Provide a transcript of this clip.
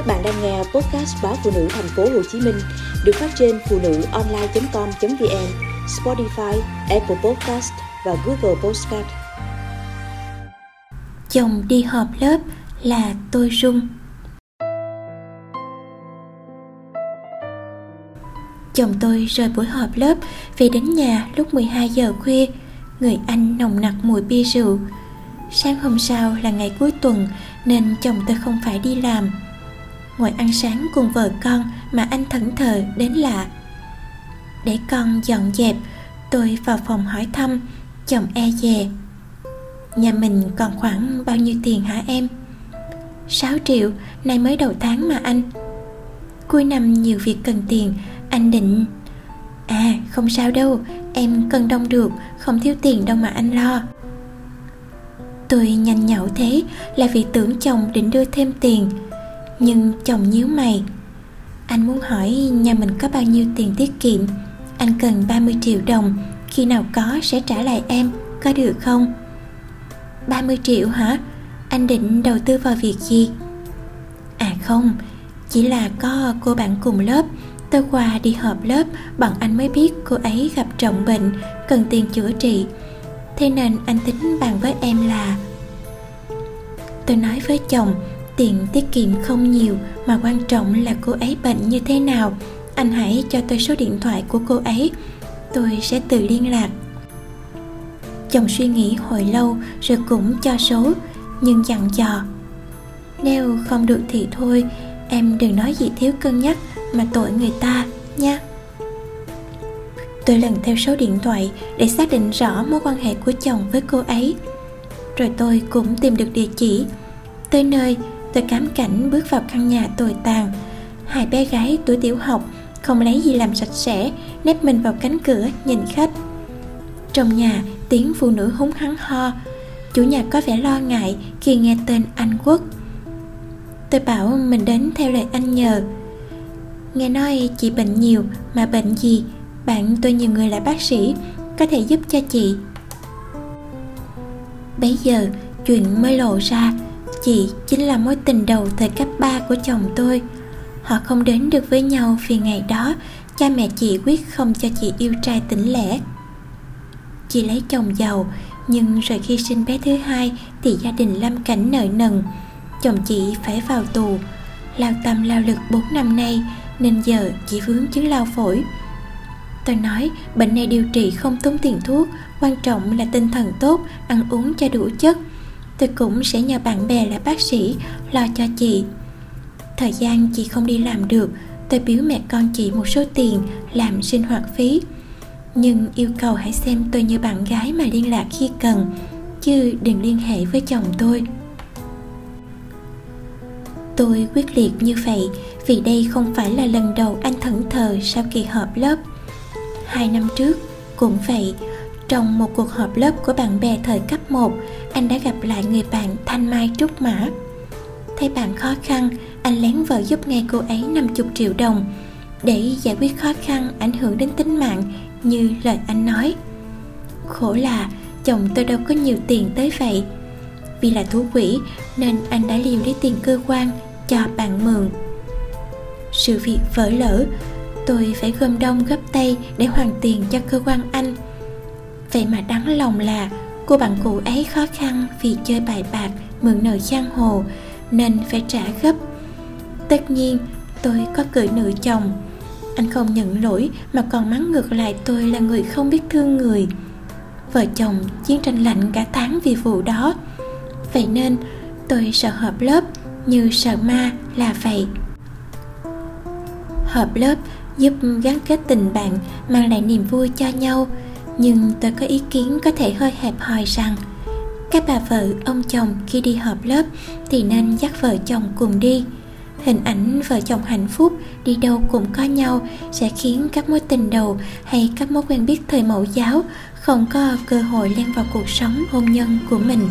Các bạn đang nghe podcast báo phụ nữ thành phố Hồ Chí Minh được phát trên phụ nữ online.com.vn, Spotify, Apple Podcast và Google Podcast. Chồng đi họp lớp là tôi rung. Chồng tôi rời buổi họp lớp về đến nhà lúc 12 giờ khuya, người anh nồng nặc mùi bia rượu. Sáng hôm sau là ngày cuối tuần nên chồng tôi không phải đi làm ngồi ăn sáng cùng vợ con mà anh thẫn thờ đến lạ. Để con dọn dẹp, tôi vào phòng hỏi thăm, chồng e dè. Nhà mình còn khoảng bao nhiêu tiền hả em? 6 triệu, nay mới đầu tháng mà anh. Cuối năm nhiều việc cần tiền, anh định. À không sao đâu, em cân đông được, không thiếu tiền đâu mà anh lo. Tôi nhanh nhậu thế, là vì tưởng chồng định đưa thêm tiền nhưng chồng nhíu mày. Anh muốn hỏi nhà mình có bao nhiêu tiền tiết kiệm? Anh cần 30 triệu đồng. Khi nào có sẽ trả lại em, có được không? 30 triệu hả? Anh định đầu tư vào việc gì? À không, chỉ là có cô bạn cùng lớp. Tôi qua đi họp lớp, bọn anh mới biết cô ấy gặp trọng bệnh, cần tiền chữa trị. Thế nên anh tính bàn với em là tôi nói với chồng tiền tiết kiệm không nhiều, mà quan trọng là cô ấy bệnh như thế nào. Anh hãy cho tôi số điện thoại của cô ấy, tôi sẽ tự liên lạc. Chồng suy nghĩ hồi lâu rồi cũng cho số, nhưng dặn dò, nếu không được thì thôi, em đừng nói gì thiếu cân nhắc mà tội người ta nha. Tôi lần theo số điện thoại để xác định rõ mối quan hệ của chồng với cô ấy. Rồi tôi cũng tìm được địa chỉ, tới nơi tôi cám cảnh bước vào căn nhà tồi tàn. Hai bé gái tuổi tiểu học không lấy gì làm sạch sẽ, nép mình vào cánh cửa, nhìn khách. Trong nhà, tiếng phụ nữ húng hắng ho. Chủ nhà có vẻ lo ngại khi nghe tên anh quốc. Tôi bảo mình đến theo lời anh nhờ. Nghe nói chị bệnh nhiều, mà bệnh gì? Bạn tôi nhiều người là bác sĩ, có thể giúp cho chị. Bấy giờ, chuyện mới lộ ra chị chính là mối tình đầu thời cấp 3 của chồng tôi. Họ không đến được với nhau vì ngày đó, cha mẹ chị quyết không cho chị yêu trai tỉnh lẻ. Chị lấy chồng giàu, nhưng rồi khi sinh bé thứ hai thì gia đình lâm cảnh nợ nần. Chồng chị phải vào tù. Lao tâm lao lực 4 năm nay, nên giờ chị vướng chứng lao phổi. Tôi nói, bệnh này điều trị không tốn tiền thuốc, quan trọng là tinh thần tốt, ăn uống cho đủ chất tôi cũng sẽ nhờ bạn bè là bác sĩ lo cho chị. Thời gian chị không đi làm được, tôi biếu mẹ con chị một số tiền làm sinh hoạt phí. Nhưng yêu cầu hãy xem tôi như bạn gái mà liên lạc khi cần, chứ đừng liên hệ với chồng tôi. Tôi quyết liệt như vậy, vì đây không phải là lần đầu anh thẫn thờ sau kỳ họp lớp. Hai năm trước, cũng vậy trong một cuộc họp lớp của bạn bè thời cấp 1, anh đã gặp lại người bạn Thanh Mai Trúc Mã. Thấy bạn khó khăn, anh lén vợ giúp ngay cô ấy 50 triệu đồng để giải quyết khó khăn ảnh hưởng đến tính mạng như lời anh nói. Khổ là chồng tôi đâu có nhiều tiền tới vậy. Vì là thú quỷ nên anh đã liều lấy tiền cơ quan cho bạn mượn. Sự việc vỡ lỡ, tôi phải gom đông gấp tay để hoàn tiền cho cơ quan anh – vậy mà đáng lòng là cô bạn cũ ấy khó khăn vì chơi bài bạc, mượn nợ giang hồ, nên phải trả gấp. Tất nhiên, tôi có cười nửa chồng. Anh không nhận lỗi mà còn mắng ngược lại tôi là người không biết thương người. Vợ chồng chiến tranh lạnh cả tháng vì vụ đó. Vậy nên tôi sợ hợp lớp như sợ ma là vậy. Hợp lớp giúp gắn kết tình bạn, mang lại niềm vui cho nhau nhưng tôi có ý kiến có thể hơi hẹp hòi rằng, các bà vợ ông chồng khi đi họp lớp thì nên dắt vợ chồng cùng đi. Hình ảnh vợ chồng hạnh phúc đi đâu cũng có nhau sẽ khiến các mối tình đầu hay các mối quen biết thời mẫu giáo không có cơ hội len vào cuộc sống hôn nhân của mình.